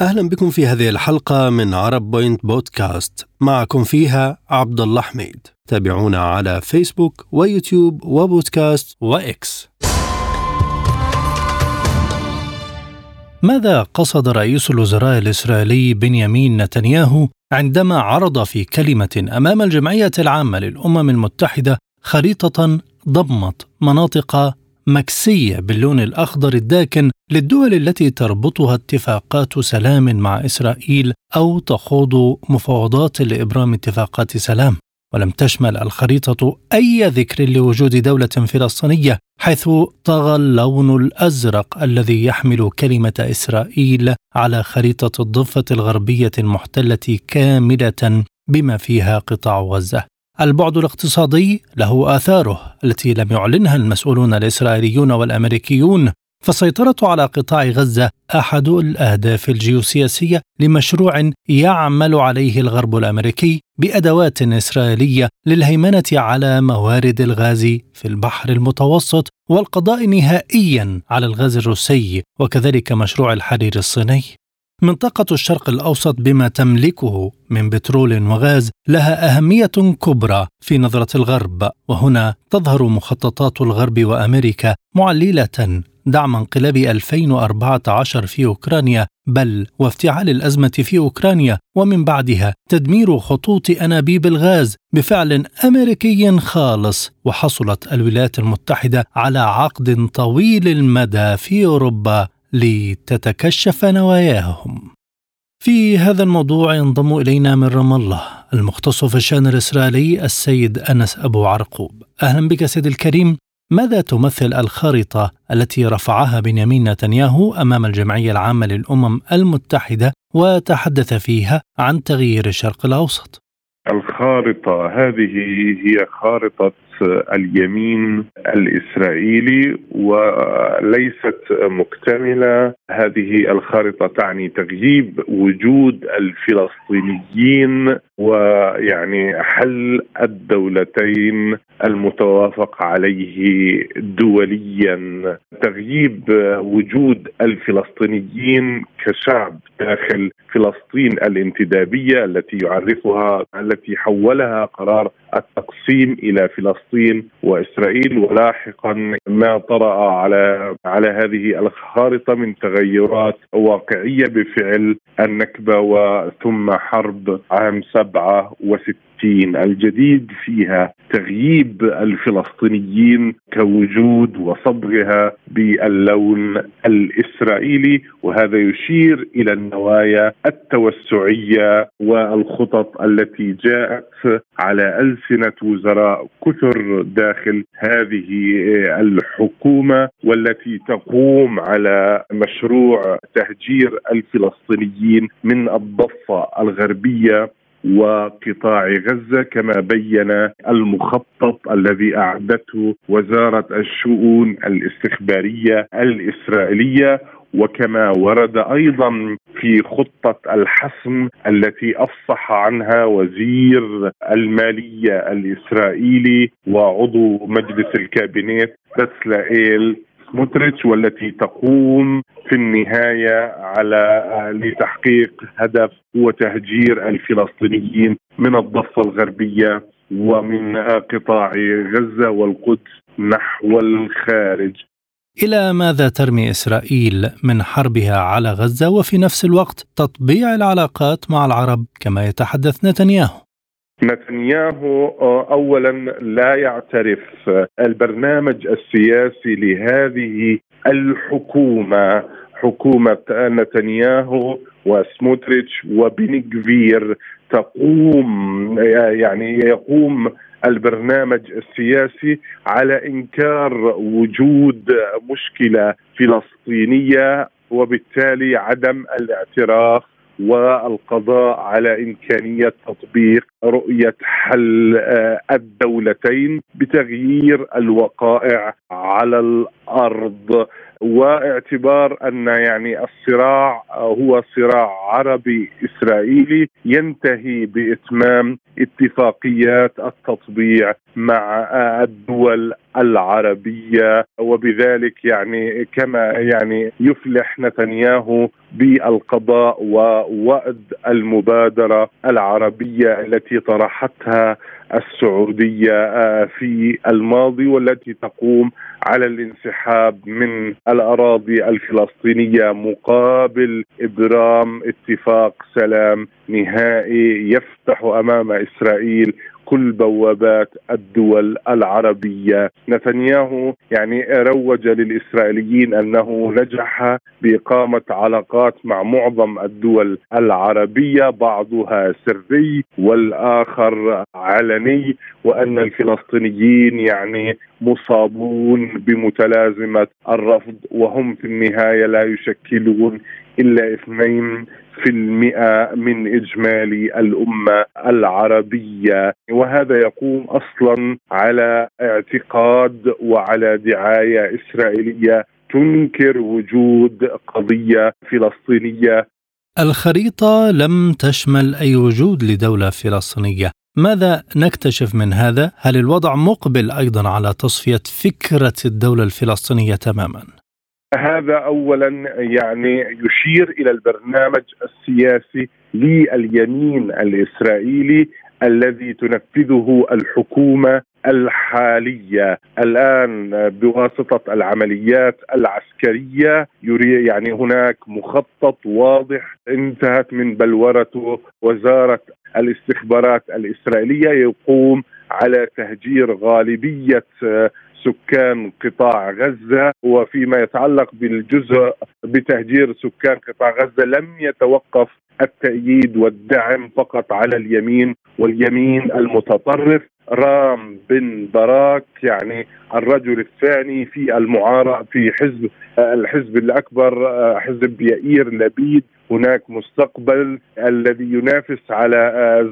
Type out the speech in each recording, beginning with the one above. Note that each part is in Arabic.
أهلا بكم في هذه الحلقة من عرب بوينت بودكاست. معكم فيها عبد الله حميد. تابعونا على فيسبوك ويوتيوب وبودكاست وإكس. ماذا قصد رئيس الوزراء الإسرائيلي بنيامين نتنياهو عندما عرض في كلمة أمام الجمعية العامة للأمم المتحدة خريطة ضمت مناطق مكسية باللون الأخضر الداكن للدول التي تربطها اتفاقات سلام مع إسرائيل أو تخوض مفاوضات لإبرام اتفاقات سلام. ولم تشمل الخريطة أي ذكر لوجود دولة فلسطينية حيث طغى اللون الأزرق الذي يحمل كلمة إسرائيل على خريطة الضفة الغربية المحتلة كاملة بما فيها قطاع غزة. البعد الاقتصادي له آثاره التي لم يعلنها المسؤولون الإسرائيليون والأمريكيون. فالسيطرة على قطاع غزة أحد الأهداف الجيوسياسية لمشروع يعمل عليه الغرب الأمريكي بأدوات إسرائيلية للهيمنة على موارد الغاز في البحر المتوسط والقضاء نهائيا على الغاز الروسي وكذلك مشروع الحرير الصيني. منطقة الشرق الأوسط بما تملكه من بترول وغاز لها أهمية كبرى في نظرة الغرب، وهنا تظهر مخططات الغرب وأمريكا معللة دعم انقلاب 2014 في أوكرانيا بل وافتعال الأزمة في أوكرانيا ومن بعدها تدمير خطوط أنابيب الغاز بفعل أمريكي خالص وحصلت الولايات المتحدة على عقد طويل المدى في أوروبا. لتتكشف نواياهم. في هذا الموضوع ينضم إلينا من رام الله المختص في الشأن الإسرائيلي السيد أنس أبو عرقوب. أهلا بك سيد الكريم. ماذا تمثل الخارطه التي رفعها بنيامين نتنياهو أمام الجمعية العامة للأمم المتحدة وتحدث فيها عن تغيير الشرق الأوسط؟ الخارطة هذه هي خارطة اليمين الإسرائيلي وليست مكتملة. هذه الخارطه تعني تغييب وجود الفلسطينيين ويعني حل الدولتين المتوافق عليه دوليا تغييب وجود الفلسطينيين كشعب داخل فلسطين الانتدابية التي يعرفها التي حولها قرار التقسيم إلى فلسطين وإسرائيل؟ ولاحقا ما طرأ على على هذه الخارطة من تغيرات واقعية بفعل النكبة وثم حرب عام 67 الجديد فيها تغييب الفلسطينيين كوجود وصبغها باللون الإسرائيلي وهذا يشير إلى النوايا التوسعية والخطط التي جاءت على ألسنة وزراء كثر داخل هذه الحكومة والتي تقوم على مشروع تهجير الفلسطينيين من الضفة الغربية. وقطاع غزة كما بين المخطط الذي أعدته وزارة الشؤون الاستخبارية الإسرائيلية وكما ورد أيضا في خطة الحسم التي أفصح عنها وزير المالية الإسرائيلي وعضو مجلس الكابينت بسلائيل سموتريتش والتي تقوم في النهاية على لتحقيق هدف هو تهجير الفلسطينيين من الضفة الغربية ومن قطاع غزة والقدس نحو الخارج. إلى ماذا ترمي إسرائيل من حربها على غزة وفي نفس الوقت تطبيع العلاقات مع العرب كما يتحدث نتنياهو؟ نتنياهو اولا لا يعترف البرنامج السياسي لهذه الحكومة حكومة نتنياهو وسموتريتش وبنجفير تقوم يعني يقوم البرنامج السياسي على إنكار وجود مشكلة فلسطينية وبالتالي عدم الاعتراف والقضاء على إمكانية تطبيق رؤية حل آه، الدولتين بتغيير الوقائع على الأرض. واعتبار أن يعني الصراع هو صراع عربي إسرائيلي ينتهي بإتمام اتفاقيات التطبيع مع الدول العربية وبذلك يعني كما يعني يفلح نتنياهو بالقضاء ووأد المبادرة العربية التي طرحتها السعودية آه، في الماضي والتي تقوم على الانسحاب من الأراضي الفلسطينية مقابل إبرام اتفاق سلام نهائي يفتح أمام إسرائيل كل بوابات الدول العربية. نتنياهو يعني روج للإسرائيليين أنه نجح بإقامة علاقات مع معظم الدول العربية بعضها سري والآخر علني وأن الفلسطينيين يعني مصابون بمتلازمة الرفض وهم في النهاية لا يشكلون إلا من إجمالي الأمة العربية وهذا يقوم أصلا على اعتقاد وعلى دعاية إسرائيلية تنكر وجود قضية فلسطينية الخريطة لم تشمل أي وجود لدولة فلسطينية ماذا نكتشف من هذا؟ هل الوضع مقبل أيضا على تصفية فكرة الدولة الفلسطينية تماما؟ هذا اولا يعني يشير إلى البرنامج السياسي لليمين الإسرائيلي الذي تنفذه الحكومة الحالية. الآن بواسطة العمليات العسكرية يري يعني هناك مخطط واضح انتهت من بلورته وزارة الاستخبارات الإسرائيلية يقوم على تهجير غالبية سكان قطاع غزة وفيما يتعلق بالجزء بتهجير سكان قطاع غزة لم يتوقف التأييد والدعم فقط على اليمين واليمين المتطرف. رام بن براك يعني الرجل الثاني في المعارضة في حزب الحزب الأكبر حزب يائير لبيد هناك مستقبل الذي ينافس على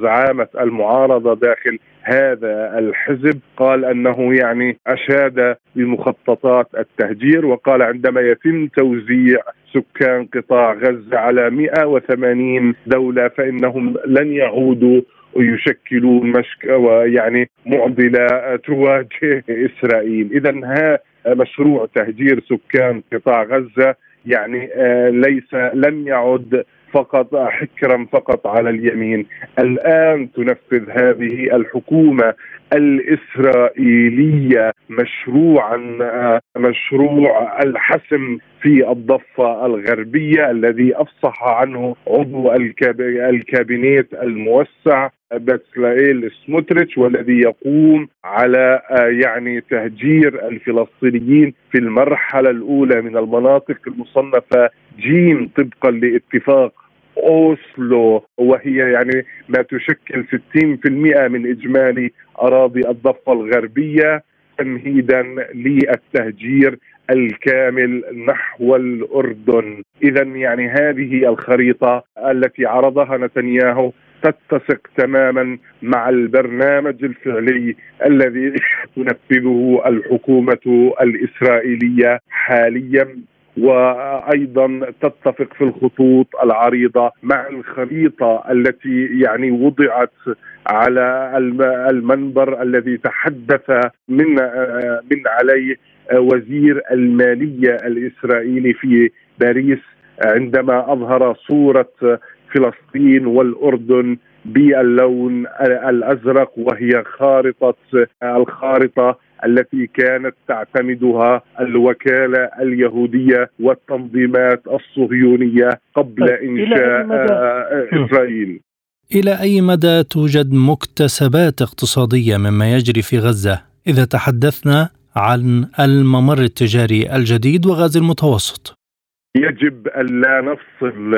زعامة المعارضة داخل هذا الحزب. قال أنه يعني أشاد بمخططات التهجير وقال عندما يتم توزيع سكان قطاع غزة على 180 دولة فإنهم لن يعودوا ويشكلون مشك ويعني معضلة تواجه إسرائيل، اذا ها مشروع تهجير سكان قطاع غزة يعني آه، ليس لم يعد فقط حكرا فقط على اليمين. الآن تنفذ هذه الحكومة الإسرائيلية مشروعا مشروع الحسم في الضفة الغربية الذي أفصح عنه عضو الكابينيت الموسع بتسلائيل سموتريتش والذي يقوم على يعني تهجير الفلسطينيين في المرحلة الأولى من المناطق المصنفة جيم طبقا لاتفاق أوسلو وهي يعني ما تشكل 60% من إجمالي أراضي الضفة الغربية تمهيدا للتهجير الكامل نحو الأردن، اذا يعني هذه الخريطة التي عرضها نتنياهو تتسق تماما مع البرنامج الفعلي الذي تنفذه الحكومة الإسرائيلية حاليا. وأيضا تتفق في الخطوط العريضة مع الخريطة التي يعني وضعت على المنبر الذي تحدث من من عليه وزير المالية الإسرائيلي في باريس عندما أظهر صورة فلسطين والأردن باللون الأزرق وهي خارطة الخارطة التي كانت تعتمدها الوكالة اليهودية والتنظيمات الصهيونية قبل طيب، إنشاء آه، إسرائيل. إلى أي مدى توجد مكتسبات اقتصادية مما يجري في غزة إذا تحدثنا عن الممر التجاري الجديد وغاز المتوسط؟ يجب أن لا نفصل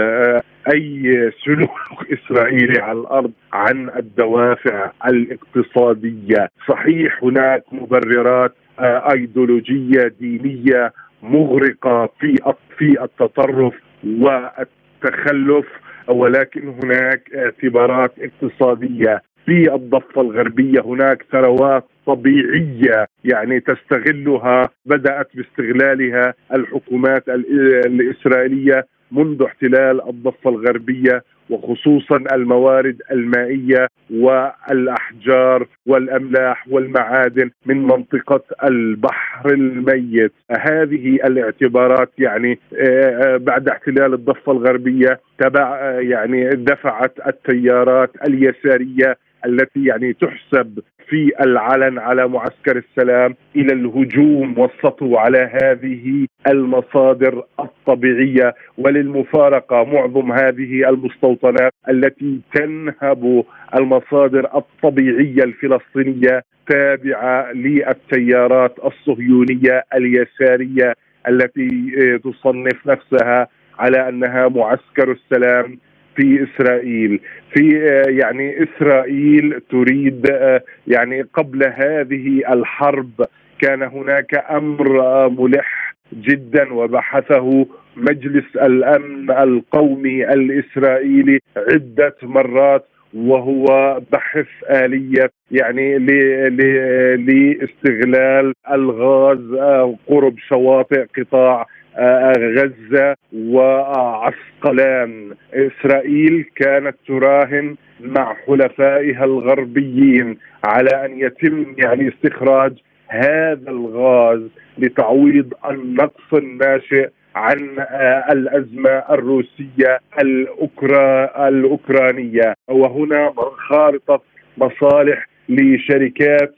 أي سلوك إسرائيلي على الأرض عن الدوافع الاقتصادية، صحيح هناك مبررات آه، أيديولوجية دينية مغرقة في في التطرف والتخلف ولكن هناك اعتبارات اقتصادية في الضفة الغربية. هناك ثروات طبيعية يعني تستغلها بدأت باستغلالها الحكومات الإسرائيلية منذ احتلال الضفة الغربية وخصوصا الموارد المائية والأحجار والأملاح والمعادن من منطقة البحر الميت. هذه الاعتبارات يعني آه، بعد احتلال الضفة الغربية تبع آه، يعني دفعت التيارات اليسارية التي يعني تحسب في العلن على معسكر السلام إلى الهجوم والسطو على هذه المصادر الطبيعية وللمفارقة معظم هذه المستوطنات التي تنهب المصادر الطبيعية الفلسطينية تابعة للتيارات الصهيونية اليسارية التي تصنف نفسها على أنها معسكر السلام في إسرائيل في آه، يعني إسرائيل تريد آه، يعني قبل هذه الحرب كان هناك أمر آه، ملح جدا وبحثه مجلس الأمن القومي الإسرائيلي عدة مرات وهو بحث آلية يعني لإستغلال الغاز قرب شواطئ قطاع غزة وعسقلان إسرائيل كانت تراهن مع حلفائها الغربيين على أن يتم يعني استخراج هذا الغاز لتعويض النقص الناشئ عن الأزمة الروسية الأكرا الأوكرانية. وهنا خارطة مصالح لشركات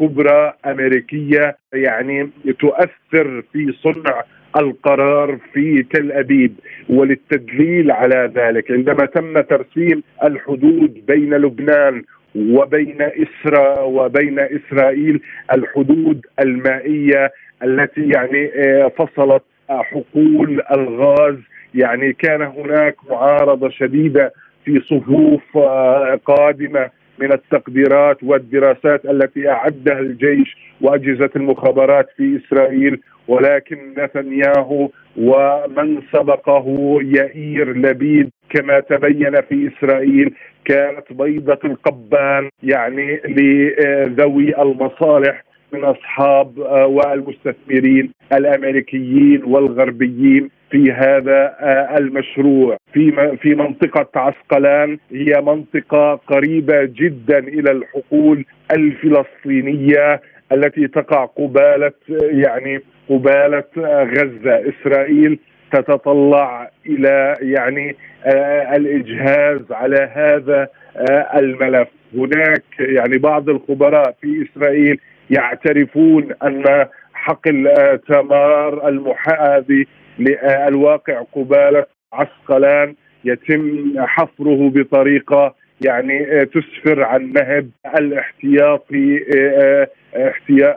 كبرى أمريكية يعني تؤثر في صنع القرار في تل أبيب وللتدليل على ذلك عندما تم ترسيم الحدود بين لبنان وبين إسرا وبين إسرائيل الحدود المائية التي يعني آه، فصلت حقول الغاز يعني كان هناك معارضة شديدة في صفوف آه، قادمة من التقديرات والدراسات التي أعدها الجيش وأجهزة المخابرات في إسرائيل ولكن نتنياهو ومن سبقه يائير لبيد كما تبين في إسرائيل كانت بيضة القبان يعني لذوي المصالح من أصحاب آه، والمستثمرين الأمريكيين والغربيين في هذا آه، المشروع. في في منطقة عسقلان هي منطقة قريبة جدا إلى الحقول الفلسطينية التي تقع قبالة يعني قبالة غزة. إسرائيل تتطلع إلى يعني آه، الإجهاز على هذا آه، الملف. هناك يعني بعض الخبراء في إسرائيل يعترفون أن حقل آه، تمار المحاذي للواقع قبالة عسقلان يتم حفره بطريقة يعني تسفر عن نهب الاحتياطي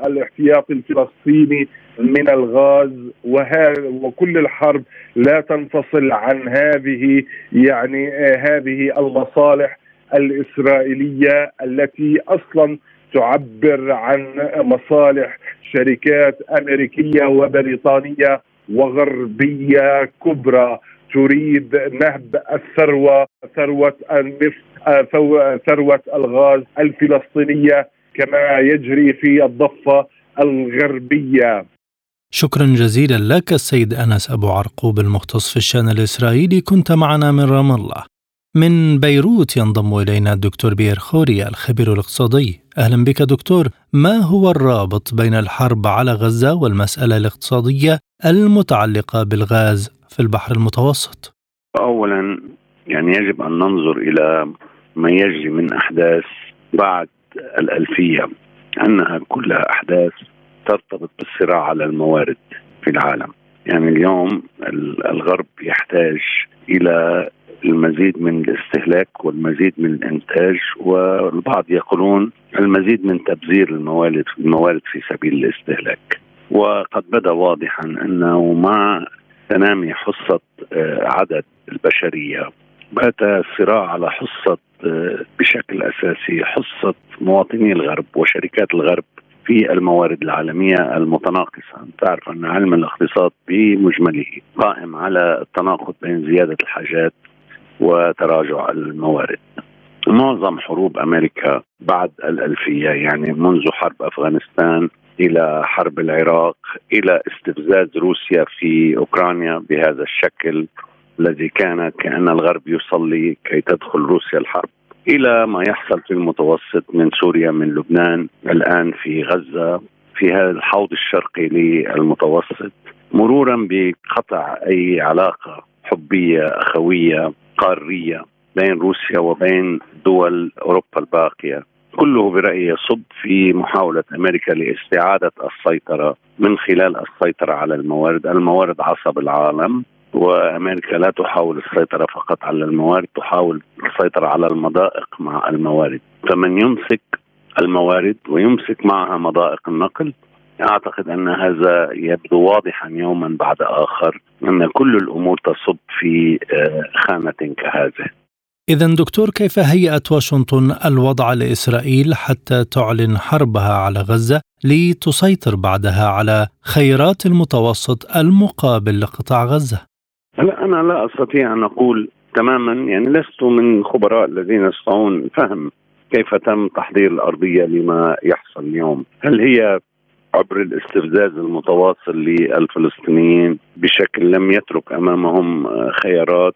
الاحتياطي الفلسطيني من الغاز وكل الحرب لا تنفصل عن هذه يعني هذه المصالح الإسرائيلية التي أصلا تعبر عن مصالح شركات أمريكية وبريطانية وغربية كبرى. تريد نهب الثروة ثروة النفط ثروة الغاز الفلسطينية كما يجري في الضفة الغربية. شكرا جزيلا لك السيد أنس أبو عرقوب المختص في الشان الإسرائيلي. كنت معنا من رام الله. من بيروت ينضم إلينا الدكتور بيير خوري الخبير الاقتصادي. أهلا بك دكتور، ما هو الرابط بين الحرب على غزة والمسألة الاقتصادية المتعلقة بالغاز في البحر المتوسط؟ اولا يعني يجب أن ننظر إلى ما يجري من أحداث بعد الألفية أنها كلها أحداث ترتبط بالصراع على الموارد في العالم يعني اليوم الغرب يحتاج إلى المزيد من الاستهلاك والمزيد من الإنتاج والبعض يقولون المزيد من تبذير الموارد الموارد في سبيل الاستهلاك. وقد بدا واضحا أنه مع تنامي حصة آه، عدد البشرية بات الصراع على حصة آه، بشكل أساسي حصة مواطني الغرب وشركات الغرب في الموارد العالمية المتناقصة. تعرف أن علم الاقتصاد بمجمله قائم على التناقض بين زيادة الحاجات وتراجع الموارد. معظم حروب أمريكا بعد الألفية يعني منذ حرب أفغانستان إلى حرب العراق إلى استفزاز روسيا في أوكرانيا بهذا الشكل الذي كان كأن الغرب يصلي كي تدخل روسيا الحرب. إلى ما يحصل في المتوسط من سوريا من لبنان الآن في غزة في هذا الحوض الشرقي للمتوسط مرورا بقطع أي علاقة حبية أخوية قارية بين روسيا وبين دول أوروبا الباقية. كله برأيي يصب في محاولة أمريكا لاستعادة السيطرة من خلال السيطرة على الموارد، الموارد عصب العالم وأمريكا لا تحاول السيطرة فقط على الموارد تحاول السيطرة على المضائق مع الموارد. فمن يمسك الموارد ويمسك معها مضائق النقل أعتقد أن هذا يبدو واضحا يوما بعد آخر أن كل الأمور تصب في آه، خانة كهذه إذا دكتور كيف هيأت واشنطن الوضع لإسرائيل حتى تعلن حربها على غزة لتسيطر بعدها على خيرات المتوسط المقابل لقطاع غزة؟ هلا أنا لا أستطيع أن أقول تماما يعني لست من خبراء الذين يستطيعون فهم كيف تم تحضير الأرضية لما يحصل اليوم، هل هي عبر الاستفزاز المتواصل للفلسطينيين بشكل لم يترك أمامهم خيارات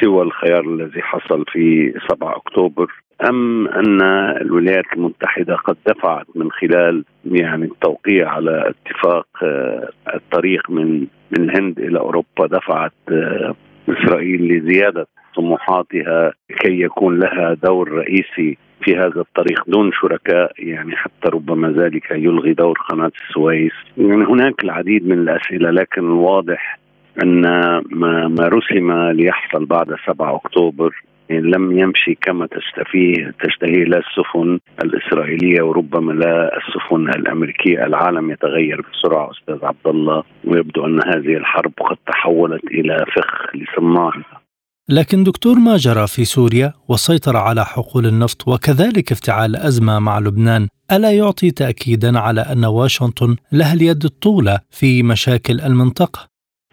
سوى الخيار الذي حصل في 7 أكتوبر. أم أن الولايات المتحدة قد دفعت من خلال يعني التوقيع على اتفاق آه، الطريق من من الهند إلى أوروبا دفعت آه، إسرائيل لزيادة طموحاتها كي يكون لها دور رئيسي في هذا الطريق دون شركاء يعني حتى ربما ذلك يلغي دور قناة السويس يعني هناك العديد من الأسئلة لكن الواضح أن ما ما رسم ليحصل بعد 7 أكتوبر لم يمشي كما تشتهيه تشتهيه لا السفن الإسرائيلية وربما لا السفن الأمريكية، العالم يتغير بسرعة أستاذ عبد الله ويبدو أن هذه الحرب قد تحولت إلى فخ لصناعها. لكن دكتور ما جرى في سوريا والسيطرة على حقول النفط وكذلك افتعال أزمة مع لبنان ألا يعطي تأكيدا على أن واشنطن لها اليد الطولة في مشاكل المنطقة؟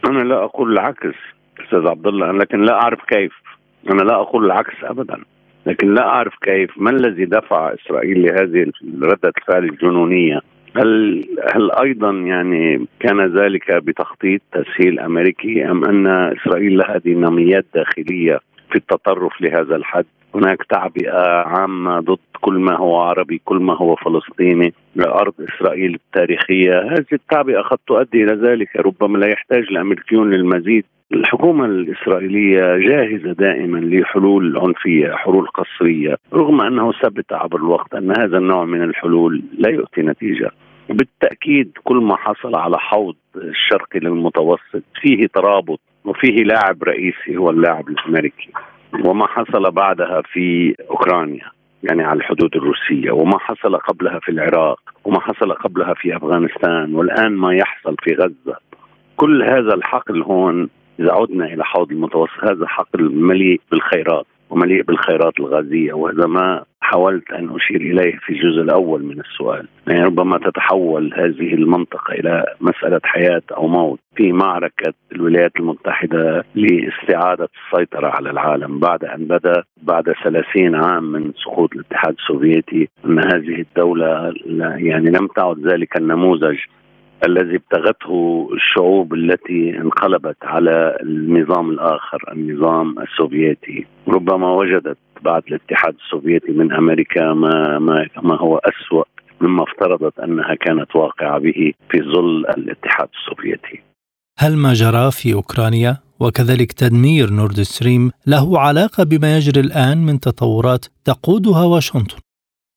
أنا لا أقول العكس أستاذ عبد الله لكن لا أعرف كيف. أنا لا أقول العكس أبدا لكن لا أعرف كيف. ما الذي دفع إسرائيل لهذه ردة الفعل الجنونية؟ هل هل أيضا يعني كان ذلك بتخطيط تسهيل أمريكي أم أن إسرائيل لها ديناميات داخلية في التطرف لهذا الحد؟ هناك تعبئة عامة ضد كل ما هو عربي كل ما هو فلسطيني لأرض إسرائيل التاريخية. هذه التعبئة قد تؤدي إلى ذلك ربما لا يحتاج الأمريكيون للمزيد. الحكومة الإسرائيلية جاهزة دائما لحلول عنفية حلول قصرية رغم أنه ثبت عبر الوقت أن هذا النوع من الحلول لا يؤتي نتيجة. بالتأكيد كل ما حصل على حوض الشرقي للمتوسط فيه ترابط وفيه لاعب رئيسي هو اللاعب الأمريكي وما حصل بعدها في أوكرانيا يعني على الحدود الروسية وما حصل قبلها في العراق وما حصل قبلها في أفغانستان والآن ما يحصل في غزة. كل هذا الحقل هون إذا عدنا إلى حوض المتوسط هذا حقل مليء بالخيرات ومليء بالخيرات الغازية وهذا ما حاولت أن أشير إليه في الجزء الأول من السؤال. يعني ربما تتحول هذه المنطقة إلى مسألة حياة أو موت في معركة الولايات المتحدة لاستعادة السيطرة على العالم بعد أن بدأ بعد 30 عام من سقوط الاتحاد السوفيتي أن هذه الدولة يعني لم تعد ذلك النموذج الذي ابتغته الشعوب التي انقلبت على النظام الآخر النظام السوفيتي ربما وجدت بعد الاتحاد السوفيتي من أمريكا ما ما ما هو أسوأ مما افترضت أنها كانت واقعة به في ظل الاتحاد السوفيتي. هل ما جرى في أوكرانيا وكذلك تدمير نورد ستريم له علاقة بما يجري الآن من تطورات تقودها واشنطن؟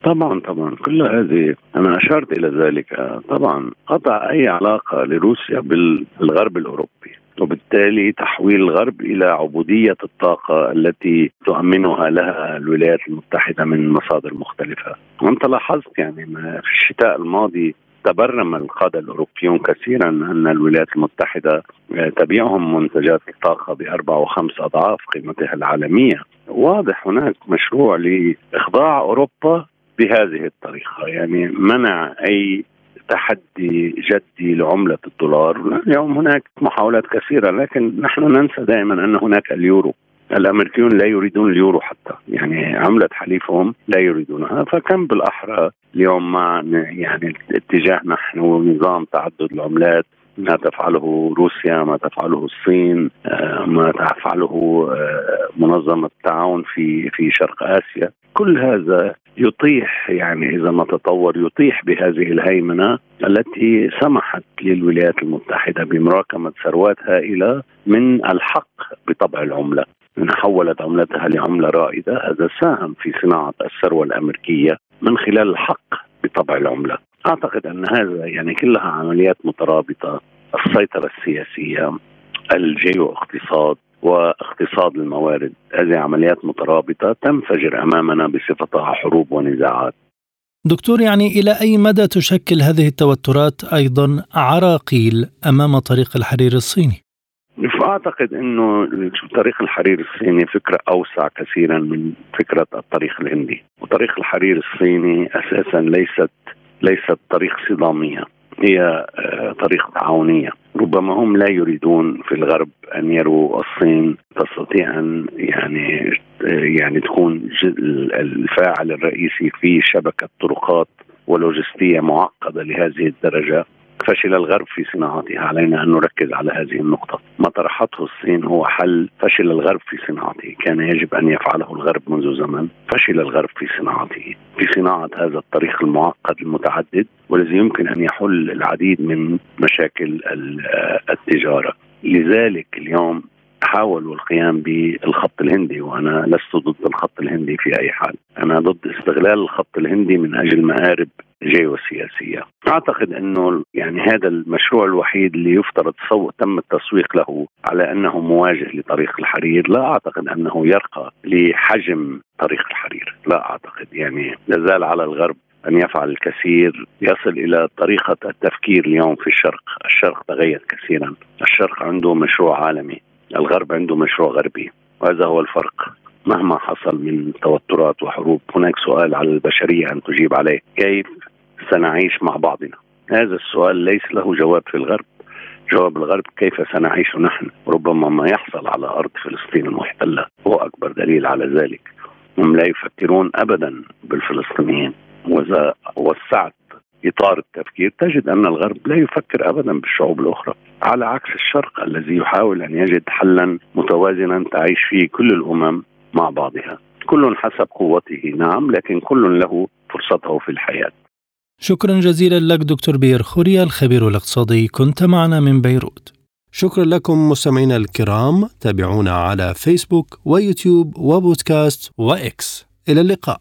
طبعا طبعا. كل هذه أنا أشرت إلى ذلك. طبعا قطع أي علاقة لروسيا بالغرب الأوروبي. وبالتالي تحويل الغرب إلى عبودية الطاقة التي تؤمنها لها الولايات المتحدة من مصادر مختلفة. وأنت لاحظت يعني في الشتاء الماضي تبرم القادة الأوروبيون كثيرا أن الولايات المتحدة تبيعهم منتجات الطاقة بأربع وخمس أضعاف قيمتها العالمية. واضح هناك مشروع لإخضاع أوروبا بهذه الطريقة. يعني منع أي تحدي جدي لعملة الدولار. اليوم هناك محاولات كثيرة لكن نحن ننسى دائما أن هناك اليورو. الأمريكيون لا يريدون اليورو حتى. يعني عملة حليفهم لا يريدونها. فكم بالأحرى اليوم مع يعني اتجاه نحن نظام تعدد العملات ما تفعله روسيا ما تفعله الصين آه، ما تفعله آه، منظمة التعاون في في شرق آسيا. كل هذا يطيح يعني إذا ما تطور يطيح بهذه الهيمنة التي سمحت للولايات المتحدة بمراكمة ثروات هائلة من الحق بطبع العملة. من حولت عملتها لعملة رائدة هذا ساهم في صناعة الثروة الأمريكية من خلال الحق بطبع العملة. أعتقد أن هذا يعني كلها عمليات مترابطة السيطرة السياسية الجيو اقتصاد واقتصاد الموارد هذه عمليات مترابطة تنفجر أمامنا بصفتها حروب ونزاعات دكتور يعني إلى أي مدى تشكل هذه التوترات أيضا عراقيل أمام طريق الحرير الصيني؟ فاعتقد إنه طريق الحرير الصيني فكرة أوسع كثيرا من فكرة الطريق الهندي، وطريق الحرير الصيني أساسا ليست ليست طريق صدامية هي آه، طريق تعاونية. ربما هم لا يريدون في الغرب أن يروا الصين تستطيع أن يعني آه، يعني تكون الفاعل الرئيسي في شبكة طرقات ولوجستية معقدة لهذه الدرجة. فشل الغرب في صناعتها علينا أن نركز على هذه النقطة. ما طرحته الصين هو حل فشل الغرب في صناعته. كان يجب أن يفعله الغرب منذ زمن. فشل الغرب في صناعته. في صناعة هذا الطريق المعقد المتعدد والذي يمكن أن يحل العديد من مشاكل التجارة. لذلك اليوم حاولوا القيام بالخط الهندي وأنا لست ضد الخط الهندي في أي حال، أنا ضد استغلال الخط الهندي من أجل مآرب جيوسياسية. أعتقد إنه يعني هذا المشروع الوحيد اللي يفترض تم التسويق له على أنه مواجه لطريق الحرير، لا أعتقد أنه يرقى لحجم طريق الحرير، لا أعتقد يعني لازال على الغرب أن يفعل الكثير يصل إلى طريقة التفكير اليوم في الشرق، الشرق تغير كثيرا، الشرق عنده مشروع عالمي، الغرب عنده مشروع غربي، وهذا هو الفرق. مهما حصل من توترات وحروب هناك سؤال على البشرية أن تجيب عليه كيف سنعيش مع بعضنا. هذا السؤال ليس له جواب في الغرب. جواب الغرب كيف سنعيش نحن؟ ربما ما يحصل على أرض فلسطين المحتلة. هو أكبر دليل على ذلك. هم لا يفكرون أبدا بالفلسطينيين. وإذا وسعت إطار التفكير. تجد أن الغرب لا يفكر أبدا بالشعوب الأخرى. على عكس الشرق الذي يحاول أن يجد حلا متوازنا تعيش فيه كل الأمم مع بعضها. كل حسب قوته نعم لكن كل له فرصته في الحياة. شكرا جزيلا لك دكتور بير خوريا الخبير الاقتصادي. كنت معنا من بيروت. شكرا لكم مستمعينا الكرام تابعونا على فيسبوك ويوتيوب وبودكاست وإكس. إلى اللقاء.